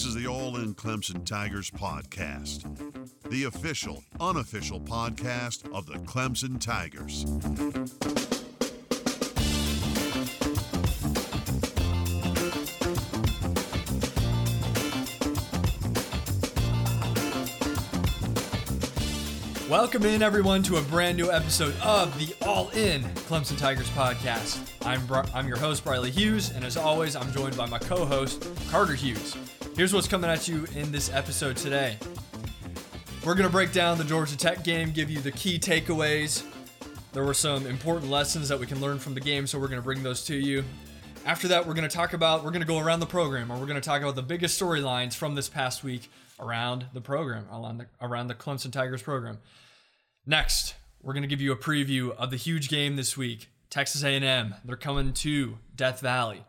This is the All In Clemson Tigers podcast, the official, unofficial podcast of the Clemson Tigers. Welcome in, everyone, to a brand new episode of the All In Clemson Tigers podcast. I'm Bri- I'm your host, Briley Hughes, and as always, I'm joined by my co-host, Carter Hughes. Here's what's coming at you in this episode today. We're gonna break down the Georgia Tech game, give you the key takeaways. There were some important lessons that we can learn from the game, so we're gonna bring those to you. After that, we're gonna talk about we're gonna go around the program, or we're gonna talk about the biggest storylines from this past week around the program, around the around the Clemson Tigers program. Next, we're going to give you a preview of the huge game this week. Texas A&M, they're coming to Death Valley.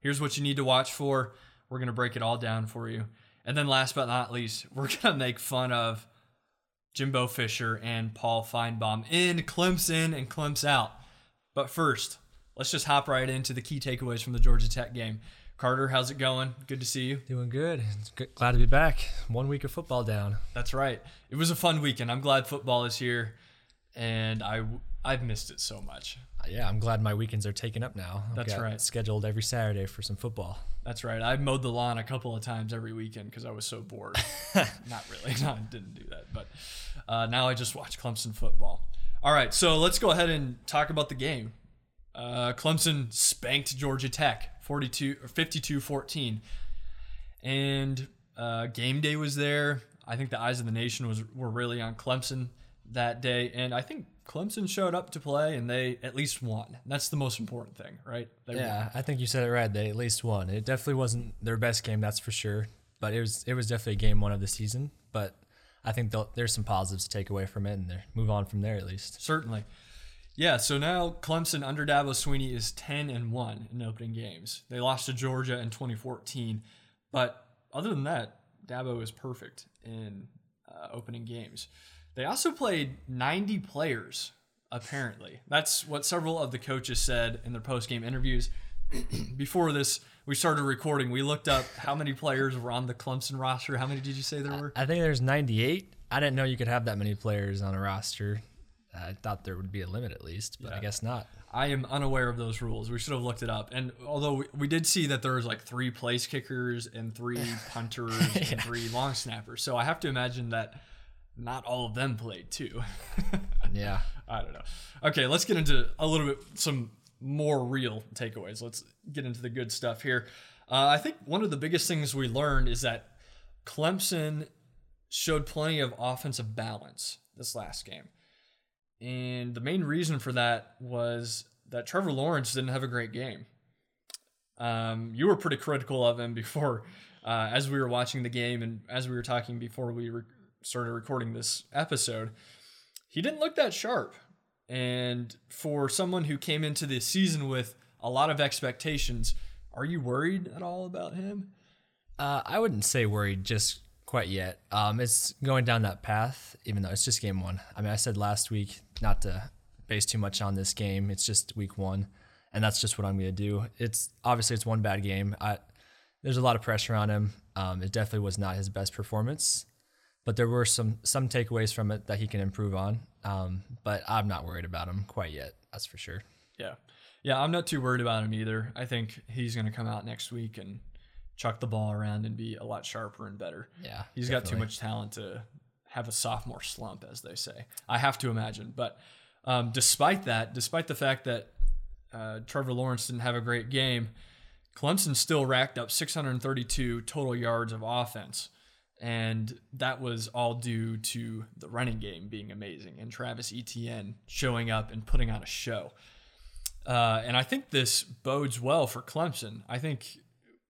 Here's what you need to watch for. We're going to break it all down for you. And then last but not least, we're going to make fun of Jimbo Fisher and Paul Finebaum in Clemson and Clemson out. But first, let's just hop right into the key takeaways from the Georgia Tech game. Carter, how's it going? Good to see you. Doing good. Good. Glad to be back. One week of football down. That's right. It was a fun weekend. I'm glad football is here, and I I've missed it so much. Yeah, I'm glad my weekends are taken up now. I've That's right. Scheduled every Saturday for some football. That's right. I mowed the lawn a couple of times every weekend because I was so bored. Not really. No, I didn't do that. But uh, now I just watch Clemson football. All right, so let's go ahead and talk about the game. Uh, Clemson spanked Georgia Tech 42 or 52-14. And uh, game day was there. I think the eyes of the nation was were really on Clemson that day, and I think Clemson showed up to play, and they at least won. That's the most important thing, right? They won. Yeah, I think you said it right. They at least won. It definitely wasn't their best game, that's for sure. But it was it was definitely game one of the season. But I think there's some positives to take away from it and move on from there at least. Certainly. Yeah, so now Clemson under Dabo Swinney is 10 and 1 in opening games. They lost to Georgia in 2014, but other than that, Dabo is perfect in uh, opening games. They also played 90 players apparently. That's what several of the coaches said in their post-game interviews. Before this, we started recording. We looked up how many players were on the Clemson roster. How many did you say there were? I think there's 98. I didn't know you could have that many players on a roster. I thought there would be a limit at least, but I guess not. I am unaware of those rules. We should have looked it up. And although we, we did see that there was like three place kickers and three punters and three long snappers, so I have to imagine that not all of them played too. Yeah. I don't know. Okay, let's get into a little bit some more real takeaways. Let's get into the good stuff here. Uh, I think one of the biggest things we learned is that Clemson showed plenty of offensive balance this last game. And the main reason for that was that Trevor Lawrence didn't have a great game. Um, you were pretty critical of him before, uh, as we were watching the game and as we were talking before we re- started recording this episode. He didn't look that sharp. And for someone who came into this season with a lot of expectations, are you worried at all about him? Uh, I wouldn't say worried just quite yet. Um, it's going down that path, even though it's just game one. I mean, I said last week not to base too much on this game. It's just week one, and that's just what I'm going to do. It's obviously it's one bad game. I, there's a lot of pressure on him. Um, it definitely was not his best performance, but there were some some takeaways from it that he can improve on. Um, but I'm not worried about him quite yet. That's for sure. Yeah. Yeah, I'm not too worried about him either. I think he's going to come out next week and chuck the ball around and be a lot sharper and better. Yeah, He's got too much talent to have a sophomore slump, as they say. I have to imagine. But um, despite that, despite the fact that uh, Trevor Lawrence didn't have a great game, Clemson still racked up 632 total yards of offense. And that was all due to the running game being amazing and Travis Etienne showing up and putting on a show. Uh, and I think this bodes well for Clemson. I think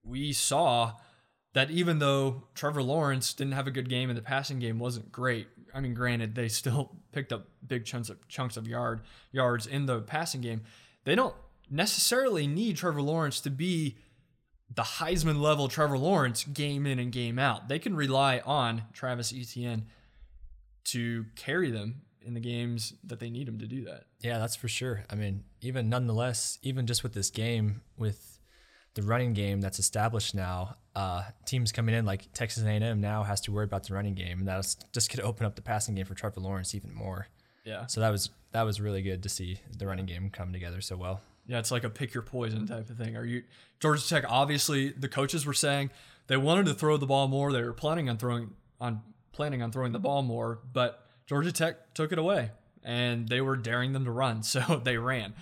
we saw that even though Trevor Lawrence didn't have a good game and the passing game wasn't great, I mean, granted, they still picked up big chunks of chunks of yard yards in the passing game. They don't necessarily need Trevor Lawrence to be the Heisman level Trevor Lawrence game in and game out. They can rely on Travis Etienne to carry them in the games that they need him to do that. Yeah, that's for sure. I mean, even nonetheless, even just with this game, with the running game that's established now, uh, teams coming in like Texas A&M now has to worry about the running game, and that's just going to open up the passing game for Trevor Lawrence even more. Yeah. So that was that was really good to see the running game come together so well. Yeah, it's like a pick your poison type of thing. Are you Georgia Tech? Obviously, the coaches were saying they wanted to throw the ball more. They were planning on throwing on planning on throwing the ball more, but Georgia Tech took it away, and they were daring them to run, so they ran.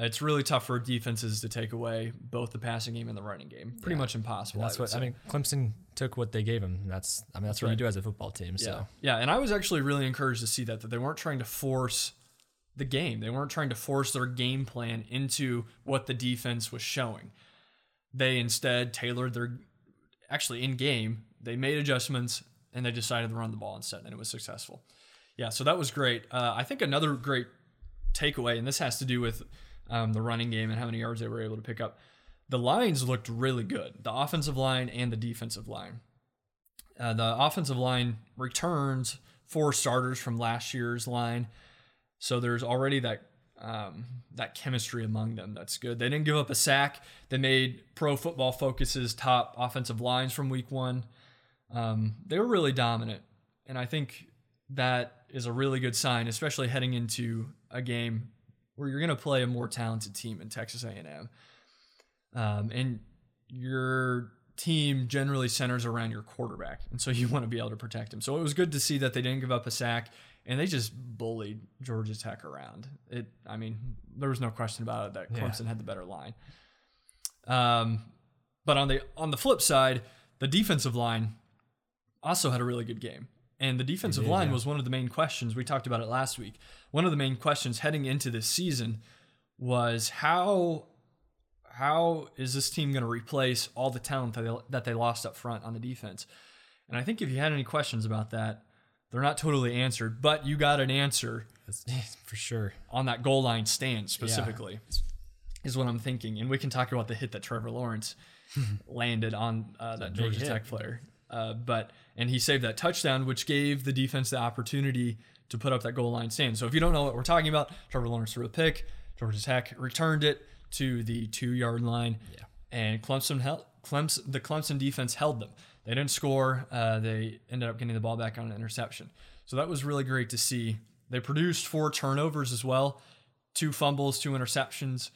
It's really tough for defenses to take away both the passing game and the running game. Pretty much impossible. That's I what say. I mean. Clemson took what they gave him. That's I mean that's, what right. you do as a football team. So Yeah. Yeah. And I was actually really encouraged to see that, that they weren't trying to force the game. They weren't trying to force their game plan into what the defense was showing. They instead tailored their, actually in game, they made adjustments and they decided to run the ball instead, and it was successful. Yeah. So that was great. Uh, I think another great takeaway, and this has to do with um, the running game and how many yards they were able to pick up. The lines looked really good, the offensive line and the defensive line. Uh, the offensive line returns four starters from last year's line, so there's already that um, that chemistry among them. That's good. They didn't give up a sack. They made Pro Football Focus's top offensive lines from Week One. Um, they were really dominant, and I think that is a really good sign, especially heading into a game where you're going to play a more talented team in Texas A&M, um, and your team generally centers around your quarterback, and so you want to be able to protect him. So it was good to see that they didn't give up a sack, and they just bullied Georgia Tech around. It, I mean, there was no question about it that Yeah. Clemson had the better line. Um, but on the on the flip side, the defensive line also had a really good game. And the defensive did, line yeah. was one of the main questions. We talked about it last week. One of the main questions heading into this season was how how is this team going to replace all the talent that they, that they lost up front on the defense? And I think if you had any questions about that, they're not totally answered, but you got an answer for sure. on that goal line stand specifically is what I'm thinking. And we can talk about the hit that Trevor Lawrence landed on uh, that Georgia hit. Tech player. Uh, but and he saved that touchdown, which gave the defense the opportunity to put up that goal line stand. So if you don't know what we're talking about, Trevor Lawrence threw a pick, Georgia Tech returned it to the two yard line, Yeah. and Clemson held Clemson the Clemson defense held them. They didn't score. Uh, they ended up getting the ball back on an interception. So that was really great to see. They produced four turnovers as well, two fumbles, two interceptions,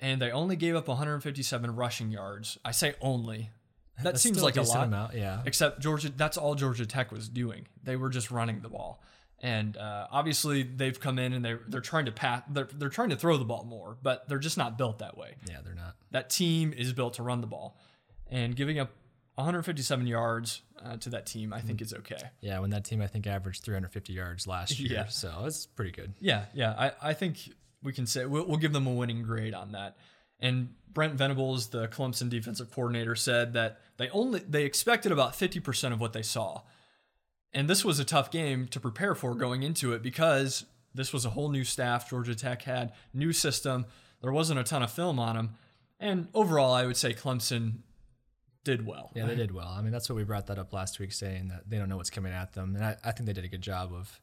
and they only gave up 157 rushing yards. I say only. That That's seems like a lot. amount, yeah. Except Georgia, that's all Georgia Tech was doing. They were just running the ball, and uh, obviously they've come in and they're they're trying to pass. They're they're trying to throw the ball more, but they're just not built that way Yeah, they're not. that team is built to run the ball, and giving up 157 yards uh, to that team, I think is okay. Yeah, when that team I think averaged 350 yards last year, Yeah. so it's pretty good. Yeah, yeah, I, I think we can say we'll, we'll give them a winning grade on that. And Brent Venables, the Clemson defensive coordinator, said that they only they expected about 50% of what they saw, and this was a tough game to prepare for going into it because this was a whole new staff. Georgia Tech had new system. There wasn't a ton of film on them, and overall, I would say Clemson did well. Yeah, they did well. I mean, that's what we brought that up last week, saying that they don't know what's coming at them, and I, I think they did a good job of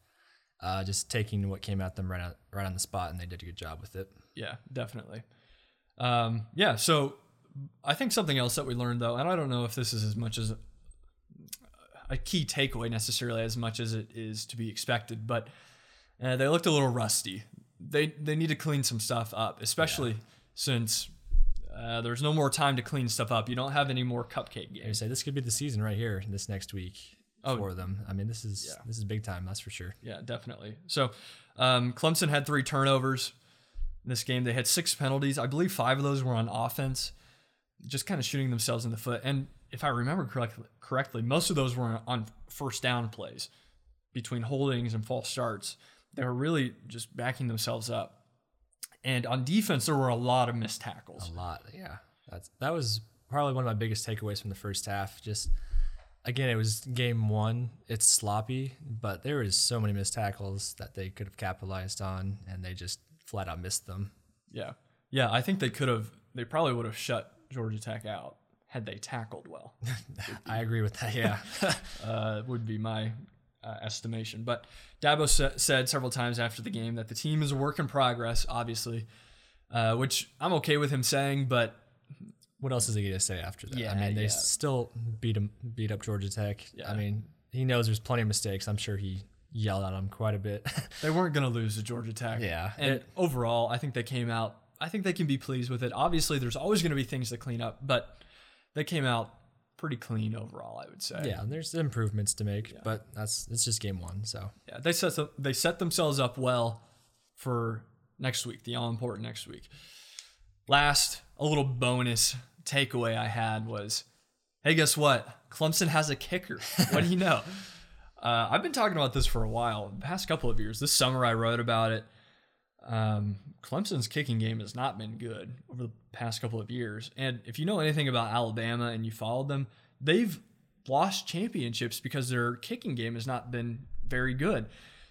uh, just taking what came at them right on, right on the spot, and they did a good job with it. Yeah, definitely. Um, yeah, so I think something else that we learned though, and I don't know if this is as much as a key takeaway necessarily as much as it is to be expected, but uh, they looked a little rusty. They they need to clean some stuff up, especially since uh, there's no more time to clean stuff up. You don't have any more cupcake I games. say this could be the season right here this next week Oh. for them. I mean, this is Yeah. this is big time, that's for sure. Yeah, definitely. So um, Clemson had three turnovers in this game. They had six penalties. I believe five of those were on offense, just kind of shooting themselves in the foot. And if I remember correctly, correctly, most of those were on first down plays between holdings and false starts. They were really just backing themselves up. And on defense, there were a lot of missed tackles. A lot, yeah. That's that was probably one of my biggest takeaways from the first half. Just again, it was game one. It's sloppy, but there was so many missed tackles that they could have capitalized on, and they just flat out missed them. Yeah. Yeah, I think they could have, they probably would have shut Georgia Tech out had they tackled well. I agree with that. Yeah, uh, would be my uh, estimation. But Dabo sa- said several times after the game that the team is a work in progress, obviously, uh, which I'm okay with him saying. But what else is he gonna say after that? Yeah, I mean, they yeah. still beat him, beat up Georgia Tech. Yeah. I mean, he knows there's plenty of mistakes. I'm sure he yelled at them quite a bit. They weren't to lose to Georgia Tech. Yeah. And It- overall, I think they came out. I think they can be pleased with it. Obviously, there's always going to be things to clean up, but they came out pretty clean overall. I would say. yeah, there's improvements to make, but that's it's just game one. So Yeah, they set them, they set themselves up well for next week, the all important next week. Last, a little bonus takeaway I had was, hey, guess what? Clemson has a kicker. What do you know? uh, I've been talking about this for a while, the past couple of years. This summer I wrote about it. Um, Clemson's kicking game has not been good over the past couple of years. And if you know anything about Alabama and you followed them, they've lost championships because their kicking game has not been very good.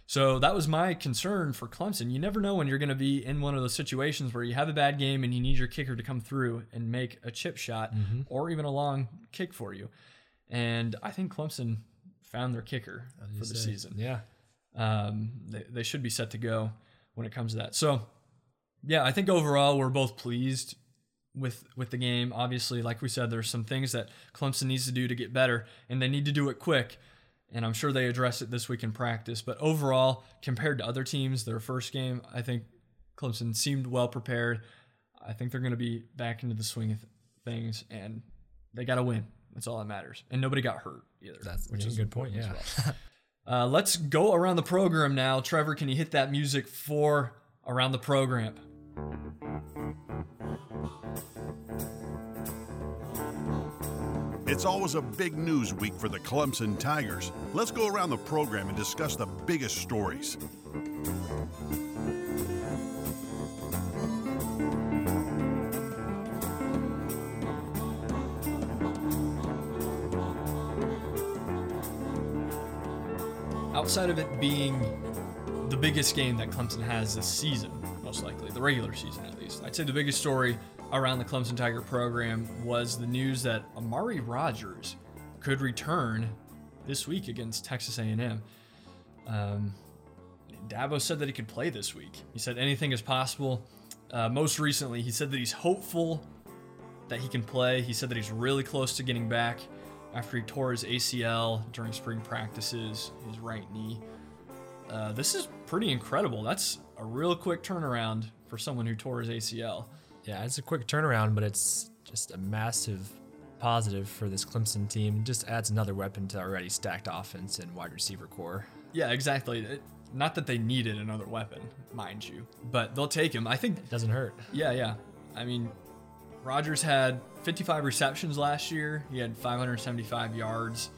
So that was my concern for Clemson. You never know when you're going to be in one of those situations where you have a bad game and you need your kicker to come through and make a chip shot or even a long kick for you. And I think Clemson found their kicker for the say, season yeah, um, they, they should be set to go when it comes to that. So, yeah, I think overall we're both pleased with with the game. Obviously, like we said, there's some things that Clemson needs to do to get better, and they need to do it quick. And I'm sure they address it this week in practice. But overall, compared to other teams, their first game, I think Clemson seemed well prepared. I think they're going to be back into the swing of th- things, and they got to win. That's all that matters. And nobody got hurt either. that's which a is good point. Yeah, as well. Uh, let's go around the program now. Trevor, can you hit that music for around the program? It's always a big news week for the Clemson Tigers. Let's go around the program and discuss the biggest stories. Outside of it being the biggest game that Clemson has this season, most likely, the regular season at least, I'd say the biggest story around the Clemson Tiger program was the news that Amari Rodgers could return this week against Texas A&M. Um, Dabo said that he could play this week. He said anything is possible. Uh, most recently, he said that he's hopeful that he can play. He said that he's really close to getting back after he tore his ACL during spring practices, his right knee. Uh, this is pretty incredible. That's a real quick turnaround for someone who tore his ACL. yeah, it's a quick turnaround, but it's just a massive positive for this Clemson team. Just adds another weapon to already stacked offense and wide receiver corps. Yeah, exactly. It- not that they needed another weapon, mind you, but they'll take him. I think it Doesn't hurt. Yeah, yeah. I mean, Rodgers had 55 receptions last year. He had 575 yards,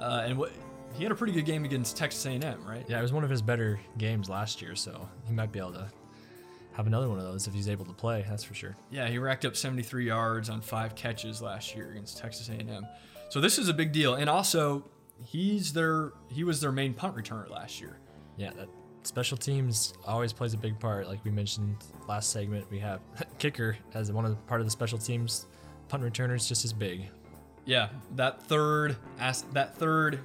uh, and what he had a pretty good game against Texas A&M, right? Yeah, it was one of his better games last year, so he might be able to have another one of those if he's able to play. That's for sure. Yeah, he racked up 73 yards on five catches last year against Texas A&M. So this is a big deal, and also he's their he was their main punt returner last year. Yeah, that special teams always plays a big part. Like we mentioned last segment, we have kicker as one of the part of the special teams. Punt returners just as big. Yeah, that third as that third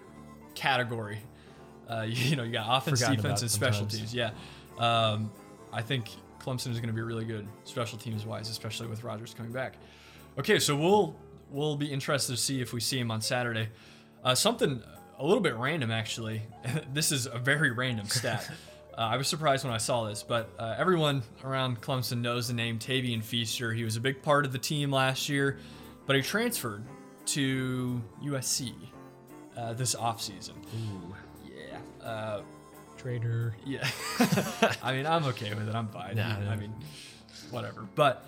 category. Uh, you, know, you got offense, Forgotten defense, and special sometimes. teams. Yeah, um, I think Clemson is going to be really good special teams wise, especially with Rodgers coming back. Okay, so we'll we'll be interested to see if we see him on Saturday. Uh, something a little bit random, actually. this is a very random stat. Uh, I was surprised when I saw this, but uh, everyone around Clemson knows the name Tavien Feaster. He was a big part of the team last year, but he transferred to USC uh, this offseason. Ooh, Yeah. Uh, traitor. yeah. I mean, I'm okay with it. I'm fine. Nah, I mean, whatever. But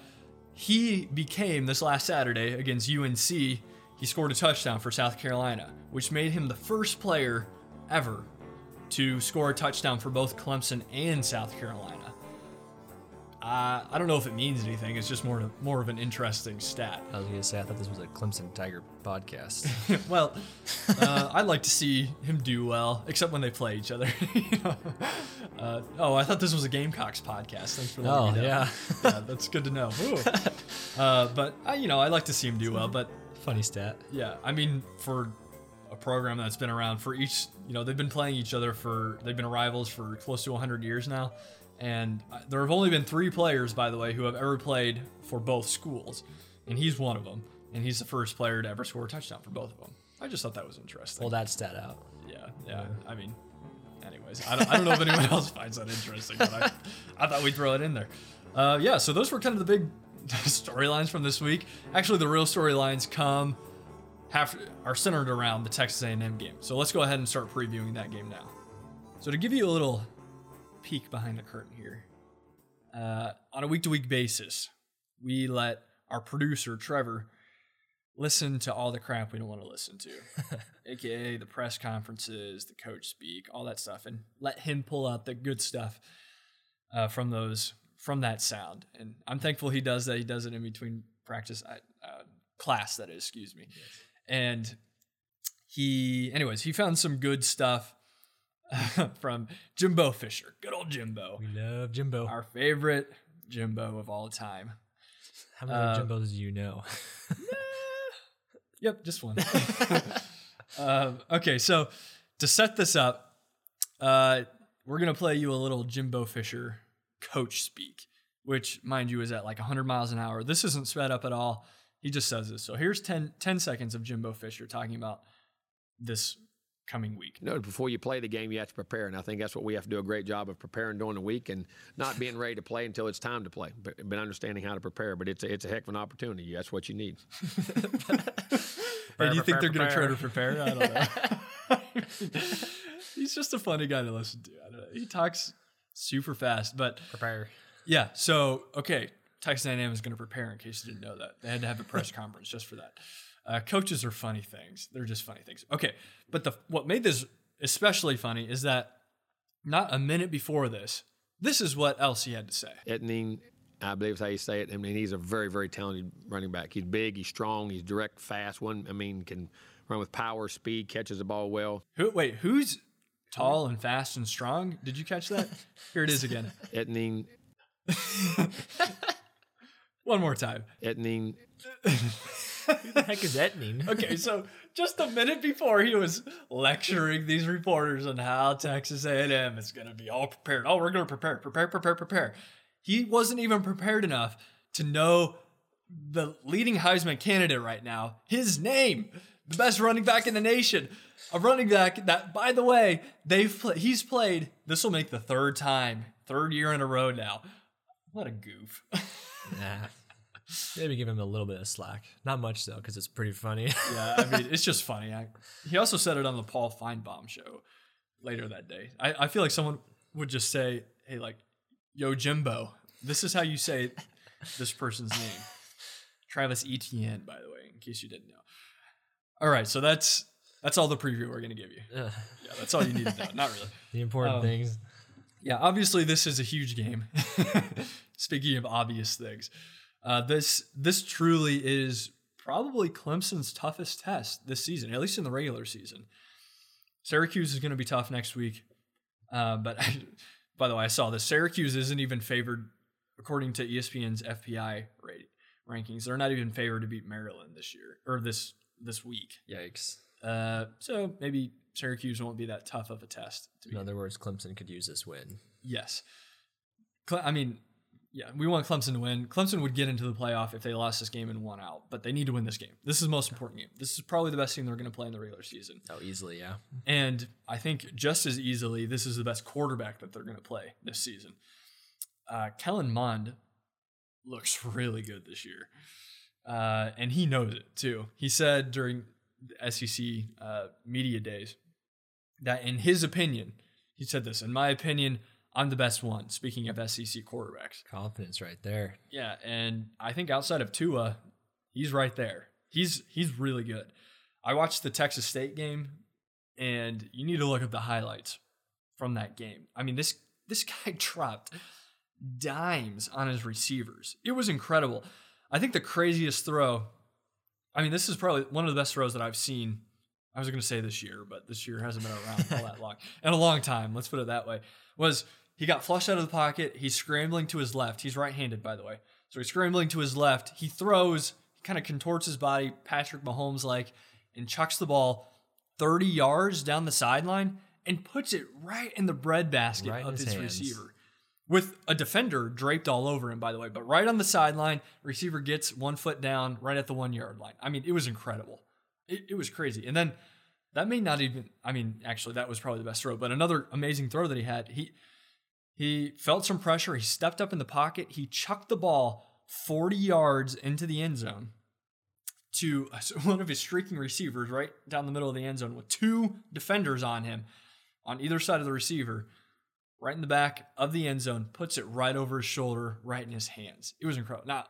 he became this last Saturday against UNC. He scored a touchdown for South Carolina, which made him the first player ever to score a touchdown for both Clemson and South Carolina. Uh, I don't know if it means anything. It's just more more of an interesting stat. I was gonna say I thought this was a Clemson Tiger podcast. well, uh, I'd like to see him do well, except when they play each other. You know? uh, oh, I thought this was a Gamecocks podcast. Thanks for letting Oh, me know. yeah. yeah, that's good to know. Uh, but I, you know, I like to see him do well. But Funny stat. yeah, I mean, for a program that's been around for each, you know, they've been playing each other for, they've been rivals for close to 100 years now. And there have only been three players, by the way, who have ever played for both schools. and he's one of them. And he's the first player to ever score a touchdown for both of them. I just thought that was interesting. Pull that stat out. yeah, yeah. I mean, anyways, I don't, I don't know if anyone else finds that interesting, but I, I thought we'd throw it in there. Uh, yeah, so those were kind of the big storylines from this week. Actually, the real storylines come have are centered around the Texas A&M game. So let's go ahead and start previewing that game now. So to give you a little peek behind the curtain here, uh, on a week-to-week basis, we let our producer Trevor listen to all the crap we don't want to listen to, aka the press conferences, the coach speak, all that stuff, and let him pull out the good stuff uh, from those from that sound. And I'm thankful he does that. He does it in between practice uh, class, that is, excuse me. And he, anyways, he found some good stuff from Jimbo Fisher, good old Jimbo, We love Jimbo. our favorite Jimbo of all time. How many uh, Jimbos do you know? Yep, just one. um, okay, so to set this up, uh, we're gonna play you a little Jimbo Fisher coach speak, which, mind you, is at like 100 miles an hour. This isn't sped up at all. He just says this. So here's 10, 10 seconds of Jimbo Fisher talking about this coming week. You know, before you play the game, you have to prepare, and I think that's what we have to do a great job of preparing during the week and not being ready to play until it's time to play, but, but understanding how to prepare. But it's a, it's a heck of an opportunity. That's what you need. Hey, do you think they're going to try to prepare? I don't know. He's just a funny guy to listen to. I don't know. He talks super fast, but Prepare. yeah. So okay, Texas A&M is going to prepare. In case you didn't know that, they had to have a press conference just for that. Uh, coaches are funny things. They're just funny things. Okay, but the what made this especially funny is that not a minute before this, this is what else he had to say. Etning, I believe is how you say it. I mean, he's a very, very talented running back. He's big, he's strong, he's direct, fast. One, I mean, can run with power, speed, catches the ball well. Who? Wait, who's tall and fast and strong? Did you catch that? Here it is again. Etning, One more time. Etning, Who the heck is that mean? Okay, so just a minute before he was lecturing these reporters on how Texas A&M is going to be all prepared. Oh, we're going to prepare, prepare, prepare, prepare. He wasn't even prepared enough to know the leading Heisman candidate right now, his name, the best running back in the nation. A running back that, by the way, they've he's played. This will make the third time, third year in a row now. What a goof. Nah. Maybe give him a little bit of slack. Not much though, because it's pretty funny. Yeah, I mean, it's just funny. I, he also said it on the Paul Finebaum show later that day. I, I feel like someone would just say, hey, like, yo, Jimbo, this is how you say this person's name. Travis Etienne, by the way, in case you didn't know. All right, so that's that's all the preview we're gonna give you. Ugh. Yeah, that's all you need to know. Not really. the important Um, things. Yeah, obviously this is a huge game. Speaking of obvious things, uh, this this truly is probably Clemson's toughest test this season, at least in the regular season. Syracuse is going to be tough next week, uh, but by the way, I saw this. Syracuse isn't even favored according to ESPN's FPI rate rankings. They're not even favored to beat Maryland this year or this this week. Yikes. Uh, so maybe Syracuse won't be that tough of a test. To In other words, Clemson could use this win. Yes. Cle- I mean, yeah, we want Clemson to win. Clemson would get into the playoff if they lost this game and won out, but they need to win this game. This is the most important game. This is probably the best team they're going to play in the regular season. Oh, easily, yeah. And I think just as easily, this is the best quarterback that they're going to play this season. Uh, Kellen Mond looks really good this year. Uh, and he knows it too. He said during SEC uh, media days that, in his opinion, he said this, in my opinion, I'm the best one, speaking of SEC quarterbacks. Confidence right there. Yeah, and I think outside of Tua, he's right there. He's he's really good. I watched the Texas State game, and you need to look at the highlights from that game. I mean this this guy dropped dimes on his receivers. It was incredible. I think the craziest throw. I mean, this is probably one of the best throws that I've seen. I was going to say this year, but this year hasn't been around all that long. In a long time, let's put it that way. Was he got flushed out of the pocket? He's scrambling to his left. He's right-handed, by the way. So he's scrambling to his left. He throws, He kind of contorts his body, Patrick Mahomes like, and chucks the ball 30 yards down the sideline and puts it right in the breadbasket Right of his his, receiver. With a defender draped all over him, by the way, but right on the sideline, receiver gets one foot down right at the one yard line. I mean, it was incredible. It, it was crazy. And then that may not even, I mean, actually, that was probably the best throw, but another amazing throw that he had, he, he felt some pressure. He stepped up in the pocket. He chucked the ball 40 yards into the end zone to one of his streaking receivers right down the middle of the end zone with two defenders on him on either side of the receiver, right in the back of the end zone, puts it right over his shoulder, right in his hands. It was incredible. Now,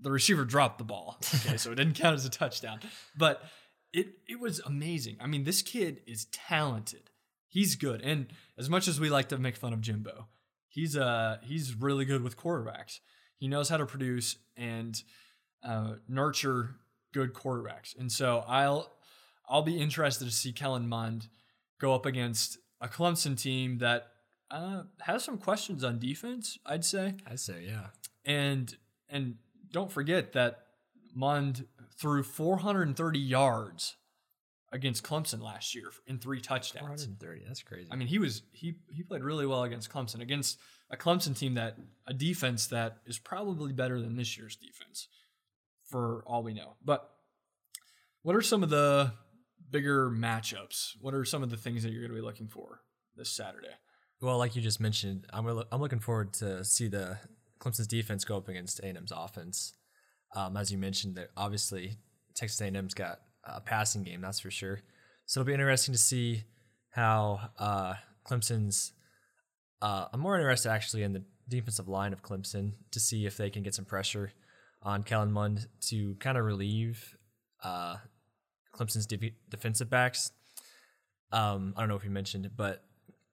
the receiver dropped the ball, okay, so it didn't count as a touchdown, but it it was amazing. I mean, this kid is talented. He's good, and as much as we like to make fun of Jimbo, he's uh he's really good with quarterbacks. He knows how to produce and uh, nurture good quarterbacks, and so I'll I'll be interested to see Kellen Mond go up against a Clemson team that uh, has some questions on defense. I'd say, I'd say, yeah. and and don't forget that Mond threw 430 yards against Clemson last year in three touchdowns. 430. That's crazy. I mean, he was he he played really well against Clemson, against a Clemson team that a defense that is probably better than this year's defense, for all we know. But what are some of the bigger matchups? What are some of the things that you're going to be looking for this Saturday? Well, like you just mentioned, I'm I'm looking forward to see the Clemson's defense go up against A&M's offense. Um, as you mentioned, that obviously Texas A&M's got a passing game, that's for sure. So it'll be interesting to see how uh, Clemson's. Uh, I'm more interested actually in the defensive line of Clemson to see if they can get some pressure on Kellen Mond to kind of relieve uh, Clemson's de- defensive backs. Um, I don't know if you mentioned but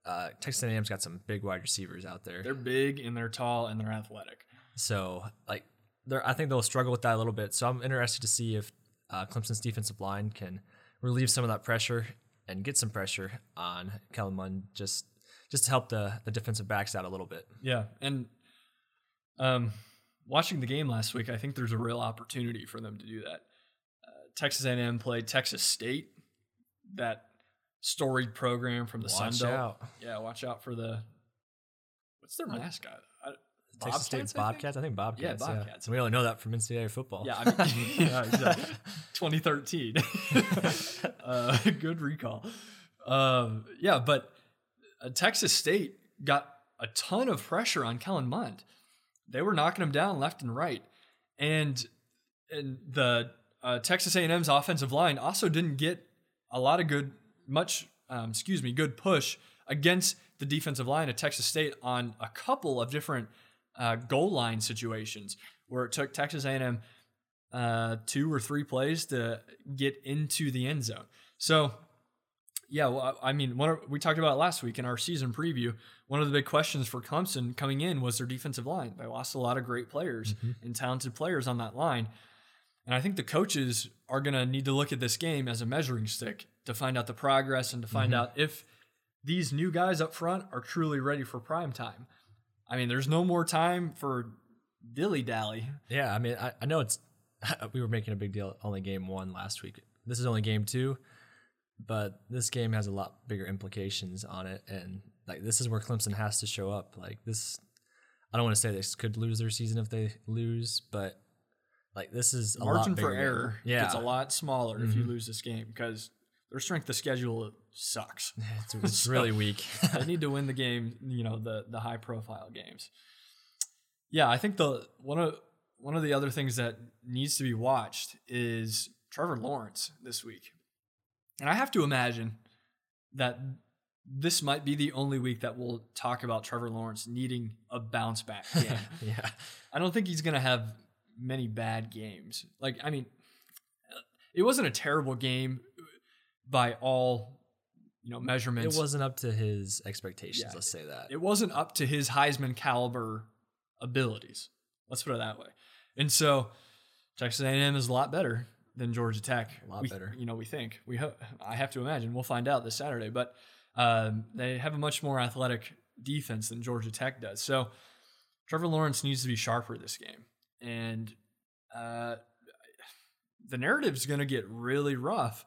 uh, Texas A&M's got some big wide receivers out there. They're big and they're tall and they're athletic. So like they're I think they'll struggle with that a little bit. So I'm interested to see if uh, Clemson's defensive line can relieve some of that pressure and get some pressure on Kellen Mond just just to help the the defensive backs out a little bit. Yeah, and um, watching the game last week, I think there's a real opportunity for them to do that. Uh, Texas A&M played Texas State, that storied program from the Sun Watch Belt. out. Yeah, watch out for the what's their mascot? I, Texas State Bobcats, I think? Bobcats, I think Bobcats. Yeah, Bobcats. We only know that from NCAA football. Yeah, I mean, yeah, exactly. 2013. uh, good recall. Um, yeah, but uh, Texas State got a ton of pressure on Kellen Mond. They were knocking him down left and right, and and the uh, Texas A&M's offensive line also didn't get a lot of good, much, um, excuse me, good push against the defensive line at Texas State on a couple of different uh, goal line situations where it took Texas A&M uh, two or three plays to get into the end zone. So, yeah, well, I mean, of, we talked about last week in our season preview. One of the big questions for Clemson coming in was their defensive line. They lost a lot of great players and talented players on that line. And I think the coaches are going to need to look at this game as a measuring stick to find out the progress and to find mm-hmm. out if these new guys up front are truly ready for prime time. I mean, there's no more time for dilly dally. Yeah, I mean, I, I know it's we were making a big deal only game one last week. This is only game two, but this game has a lot bigger implications on it, and like this is where Clemson has to show up. Like this, I don't want to say this could lose their season if they lose, but like this is a margin lot for error Yeah, gets a lot smaller if you mm-hmm. lose this game because their strength of schedule sucks. It's, it's really weak. they need to win the game, you know, the the high profile games. Yeah, I think the one of one of the other things that needs to be watched is Trevor Lawrence this week. And I have to imagine that this might be the only week that we'll talk about Trevor Lawrence needing a bounce back game. yeah, I don't think he's going to have many bad games. Like, I mean, it wasn't a terrible game by all, you know, measurements. it wasn't up to his expectations. Yeah. let's say that. it wasn't up to his Heisman caliber abilities. Let's put it that way. And so Texas A&M is a lot better than Georgia Tech. A lot We- better. You know, we think. We hope. I have to imagine. We'll find out this Saturday. But um, they have a much more athletic defense than Georgia Tech does. So Trevor Lawrence needs to be sharper this game. And uh, the is going to get really rough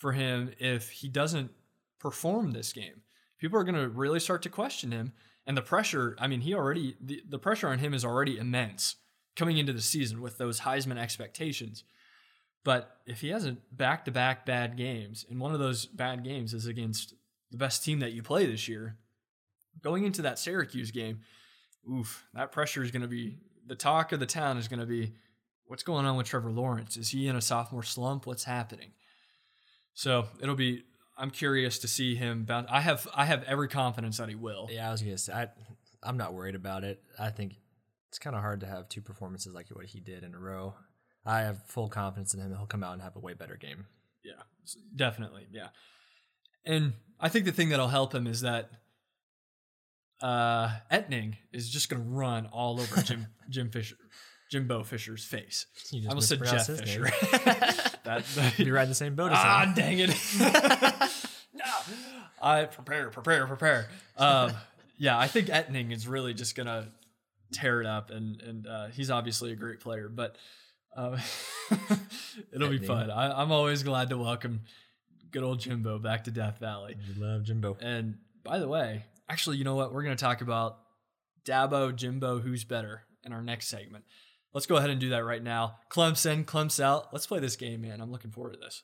for him if he doesn't perform this game. People are going to really start to question him. And the pressure, I mean, he already, the, the pressure on him is already immense coming into the season with those Heisman expectations. But if he has a back to back bad games, and one of those bad games is against the best team that you play this year, going into that Syracuse game, oof, that pressure is going to be the talk of the town is going to be what's going on with Trevor Lawrence? Is he in a sophomore slump? What's happening? So it'll be. I'm curious to see him bounce. I have I have every confidence that he will. Yeah, I was gonna say I, I'm not worried about it. I think it's kind of hard to have two performances like what he did in a row. I have full confidence in him. He'll come out and have a way better game. Yeah, definitely. Yeah, and I think the thing that'll help him is that uh, Etning is just going to run all over Jim Jim Fisher, Jimbo Fisher's face. I almost said Jeff Fisher. that, You're riding the same boat as ah, him. dang it! no, I prepare, prepare, prepare. Um, yeah, I think Etning is really just going to tear it up, and and uh, he's obviously a great player, but. Uh, it'll be fun. I, I'm always glad to welcome good old Jimbo back to Death Valley. You love Jimbo. And by the way, actually, you know what? We're going to talk about Dabo, Jimbo, who's better in our next segment. Let's go ahead and do that right now. Clemson, Clemson out. Let's play this game, man. I'm looking forward to this.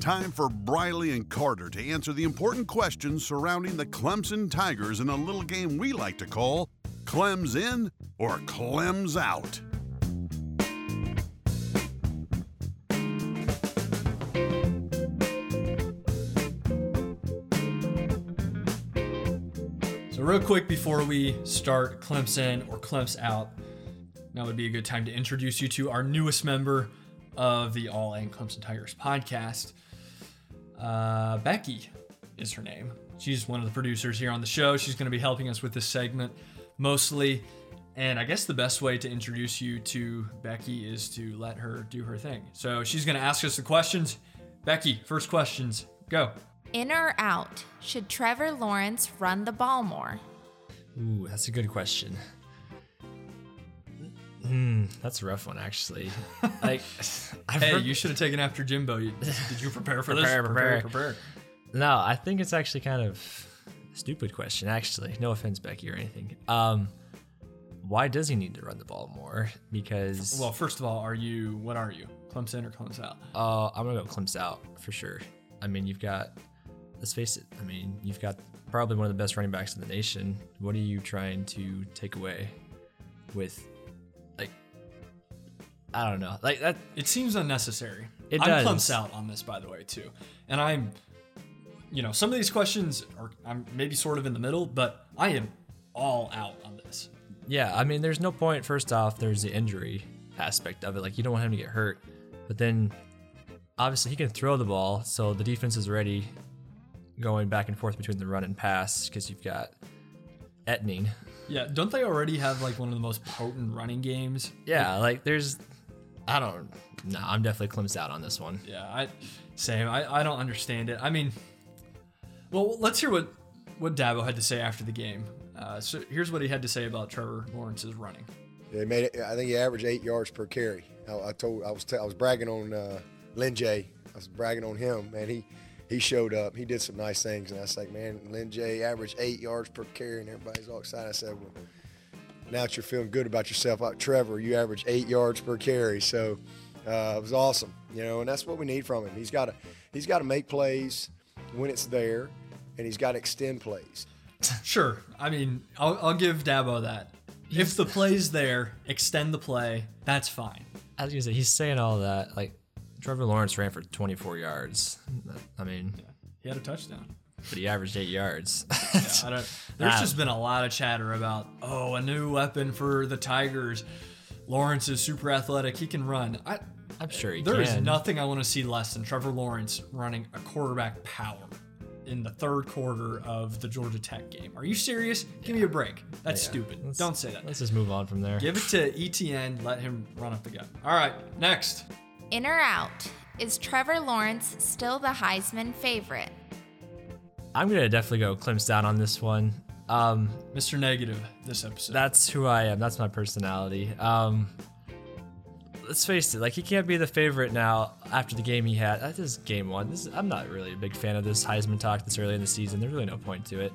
Time for Briley and Carter to answer the important questions surrounding the Clemson Tigers in a little game we like to call Clems In or Clems Out. Real quick before we start Clemson or Clemson out, now would be a good time to introduce you to our newest member of the All In Clemson Tigers podcast. Uh, Becky is her name. She's one of the producers here on the show. She's going to be helping us with this segment mostly. And I guess the best way to introduce you to Becky is to let her do her thing. So she's going to ask us the questions. Becky, first questions, go. In or out, should Trevor Lawrence run the ball more? Ooh, that's a good question. Hmm, that's a rough one, actually. Like, I've Hey, heard- you should have taken after Jimbo. You- Did you prepare for Prepare, this? prepare. prepare. No, I think it's actually kind of a stupid question. Actually, no offense, Becky, or anything. Um, why does he need to run the ball more? Because Well, first of all, are you? What are you? Clemson or Clemson out? uh, I'm gonna go Clemson out for sure. I mean, you've got. Let's face it. I mean, you've got probably one of the best running backs in the nation. What are you trying to take away with, like, I don't know, like that? It seems unnecessary. It I'm does. Clemson out on this, by the way, too. And I'm, you know, some of these questions are I'm maybe sort of in the middle, but I am all out on this. Yeah, I mean, there's no point. First off, there's the injury aspect of it. Like, you don't want him to get hurt. But then, obviously, he can throw the ball, so the defense is ready going back and forth between the run and pass because you've got Etning. Yeah, don't they already have like one of the most potent running games? Yeah, like, there's. I don't. No, I'm definitely Clemson out on this one. Yeah, I same. I, I don't understand it. I mean, well, let's hear what what Dabo had to say after the game. Uh, so here's what he had to say about Trevor Lawrence's running. They made it. I think he averaged eight yards per carry. I, I told I was t- I was bragging on uh, Lyn-J. I was bragging on him, and He he showed up. He did some nice things, and I was like, man, Lyn-J. averaged eight yards per carry, and everybody's all excited. I said, well, now that you're feeling good about yourself, like Trevor, you average eight yards per carry, so uh, it was awesome, you know, and that's what we need from him. He's got to he's got to make plays when it's there, and he's got to extend plays. Sure. I mean, I'll, I'll give Dabo that. If the play's there, extend the play. That's fine. I was gonna say he's saying all that. Like Trevor Lawrence ran for 24 yards. I mean, He had a touchdown. but he averaged eight yards. Yeah, I don't, there's Ah. just been a lot of chatter about, oh, a new weapon for the Tigers. Lawrence is super athletic. He can run. I, I'm sure he There can. There is nothing I want to see less than Trevor Lawrence running a quarterback power in the third quarter of the Georgia Tech game. Are you serious? Give me a break. That's stupid. Let's- Don't say that. Let's just move on from there. Give it to ETN. Let him run up the gut. All right, next. In or out, is Trevor Lawrence still the Heisman favorite? I'm gonna definitely go Clemson down on this one. Um, Mr. Negative this episode. that's who I am. That's my personality. Um, let's face it, like he can't be the favorite now after the game he had. That is game one. This is, I'm not really a big fan of this Heisman talk this early in the season. There's really no point to it.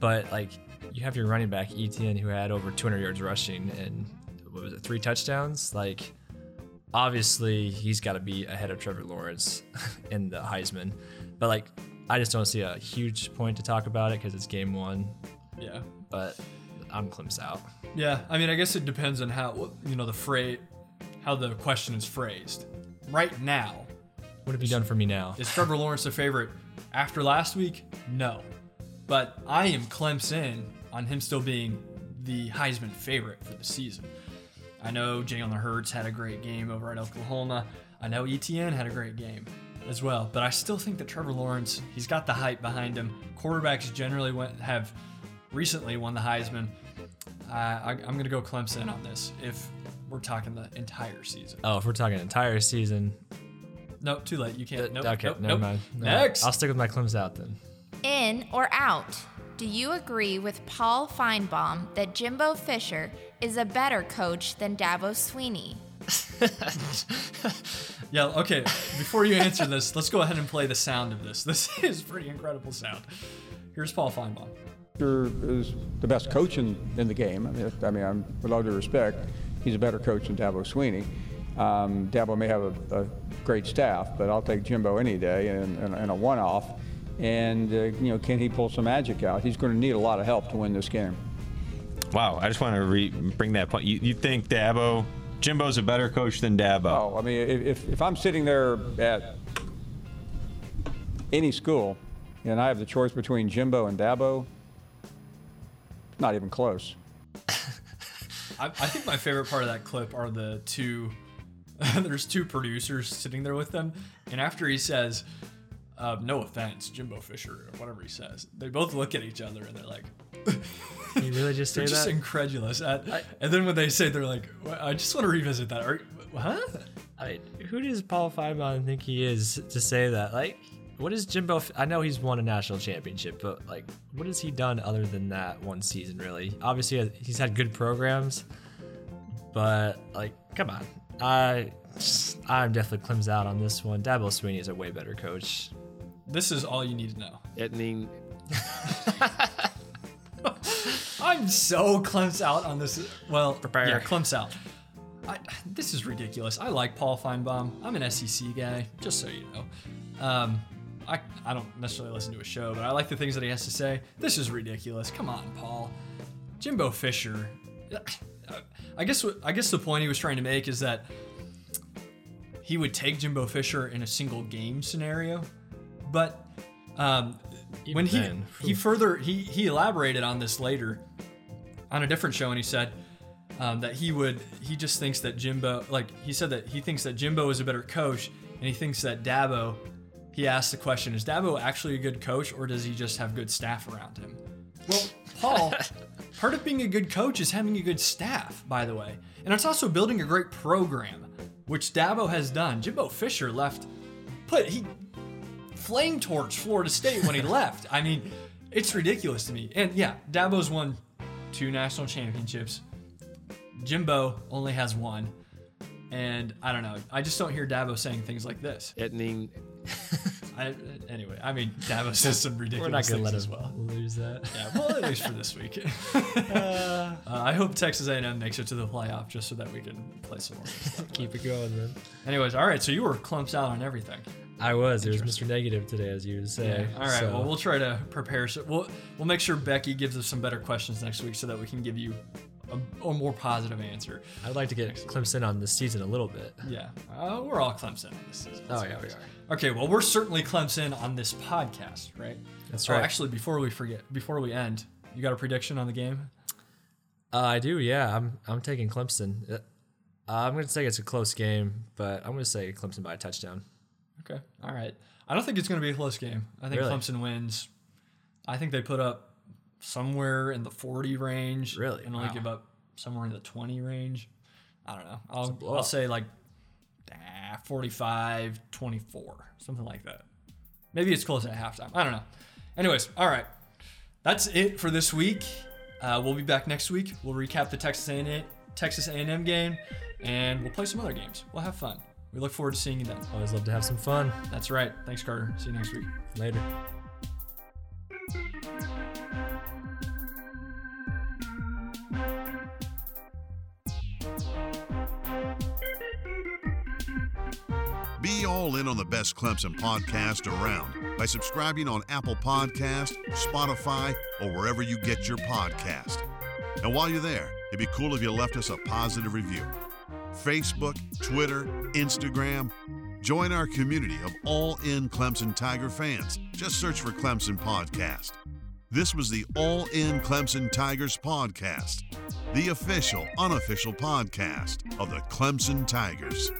But like you have your running back Etienne who had over 200 yards rushing and what was it, three touchdowns? Like obviously he's got to be ahead of Trevor Lawrence in the Heisman. But like I just don't see a huge point to talk about it because it's game one. Yeah. But I'm Clem's out. Yeah, I mean, I guess it depends on how you know the phrase, how the question is phrased. Right now, What have you done for me now? is Trevor Lawrence the favorite? After last week, no, but I am Clemson on him still being the Heisman favorite for the season. I know Jalen Hurts had a great game over at Oklahoma. I know ETN had a great game as well, but I still think that Trevor Lawrence, he's got the hype behind him. Quarterbacks generally went, have recently won the Heisman. Uh, I, I'm going to go Clemson on this if we're talking the entire season. Oh, if we're talking entire season, No, too late. You can't. Nope, okay, nope, never nope. mind. Never mind. Next. I'll stick with my Clemson out then. In or out? Do you agree with Paul Finebaum that Jimbo Fisher is a better coach than Dabo Swinney? Yeah, okay. Before you answer this, let's go ahead and play the sound of this. This is pretty incredible sound. Here's Paul Finebaum. Fisher is the best coach in, in the game. I mean, I mean, I'm, with all due respect, he's a better coach than Dabo Swinney. Um, Dabo may have a, a great staff, but I'll take Jimbo any day in, in, in a one-off. And uh, you know, can he pull some magic out? He's going to need a lot of help to win this game. Wow, I just want to re- bring that point. You, you think Dabo, Jimbo's a better coach than Dabo? Oh, I mean, if, if, if I'm sitting there at any school and I have the choice between Jimbo and Dabo, not even close. I, I think my favorite part of that clip are the two. there's two producers sitting there with them, and after he says, uh, "No offense, Jimbo Fisher," or whatever he says, they both look at each other and they're like, you really just say they're just incredulous. At, and then when they say, they're like, "What? "I just want to revisit that." Are, huh? I who does Paul Finebaum think he is to say that? Like, what is Jimbo? F- I know he's won a national championship, but like, what has he done other than that one season? Really, obviously he's had good programs, but like, come on, I, I'm definitely Clem's out on this one. Dabo Swinney is a way better coach. This is all you need to know. It mean I'm so clumps out on this. Well, Prepare. yeah, Clem's out. I, this is ridiculous. I like Paul Finebaum. I'm an SEC guy, just so you know. Um, I, I don't necessarily listen to a show, but I like the things that he has to say. This is ridiculous. Come on, Paul. Jimbo Fisher. I guess I guess the point he was trying to make is that he would take Jimbo Fisher in a single game scenario, but um, when he then, he further he he elaborated on this later on a different show, and he said um, that he would he just thinks that Jimbo like he said that he thinks that Jimbo is a better coach, and he thinks that Dabo. He asked the question: Is Dabo actually a good coach, or does he just have good staff around him? Well, Paul, part of being a good coach is having a good staff, by the way, and it's also building a great program, which Dabo has done. Jimbo Fisher left, put he flame torch Florida State when he left. I mean, it's ridiculous to me. And yeah, Dabo's won two national championships. Jimbo only has one. And I don't know. I just don't hear Dabo saying things like this. it mean I, anyway, I mean, Dabo says some ridiculous We're not gonna let as well. lose that. Yeah, well, at least for this week. uh, I hope Texas A&M makes it to the playoff just so that we can play some more. stuff. Keep it going, man. Anyways, all right. So you were clumps out on everything. I was. It was Mr. Negative today, as you would say. All right. so- Well, we'll try to prepare. So we'll we'll make sure Becky gives us some better questions next week so that we can give you a, a more positive answer. I'd like to get Clemson on this season a little bit. Yeah, uh, we're all Clemson on this season. Oh, yeah, we honest. Okay, well, we're certainly Clemson on this podcast, right? That's Oh, right. actually, before we forget, before we end, you got a prediction on the game? Uh, I do, yeah. I'm I'm taking Clemson. Uh, I'm going to say it's a close game, but I'm going to say Clemson by a touchdown. Okay. All right. I don't think it's going to be a close game. I think Really? Clemson wins. I think they put up somewhere in the 40 range. Really? And only Wow. give up somewhere in the 20 range. I don't know. I'll, I'll say like ah, 45, 24, something like that. Maybe it's close at halftime. I don't know. Anyways, all right. That's it for this week. Uh, we'll be back next week. We'll recap the Texas A&M, Texas A&M game, and we'll play some other games. We'll have fun. We look forward to seeing you then. Always love to have some fun. That's right. Thanks, Carter. See you next week. Later. All in on the best Clemson podcast around by subscribing on Apple Podcast, Spotify, or wherever you get your podcast. And while you're there, it'd be cool if you left us a positive review. Facebook, Twitter, Instagram. Join our community of all in Clemson Tiger fans. Just search for Clemson Podcast. This was the All In Clemson Tigers podcast, the official, unofficial podcast of the Clemson Tigers.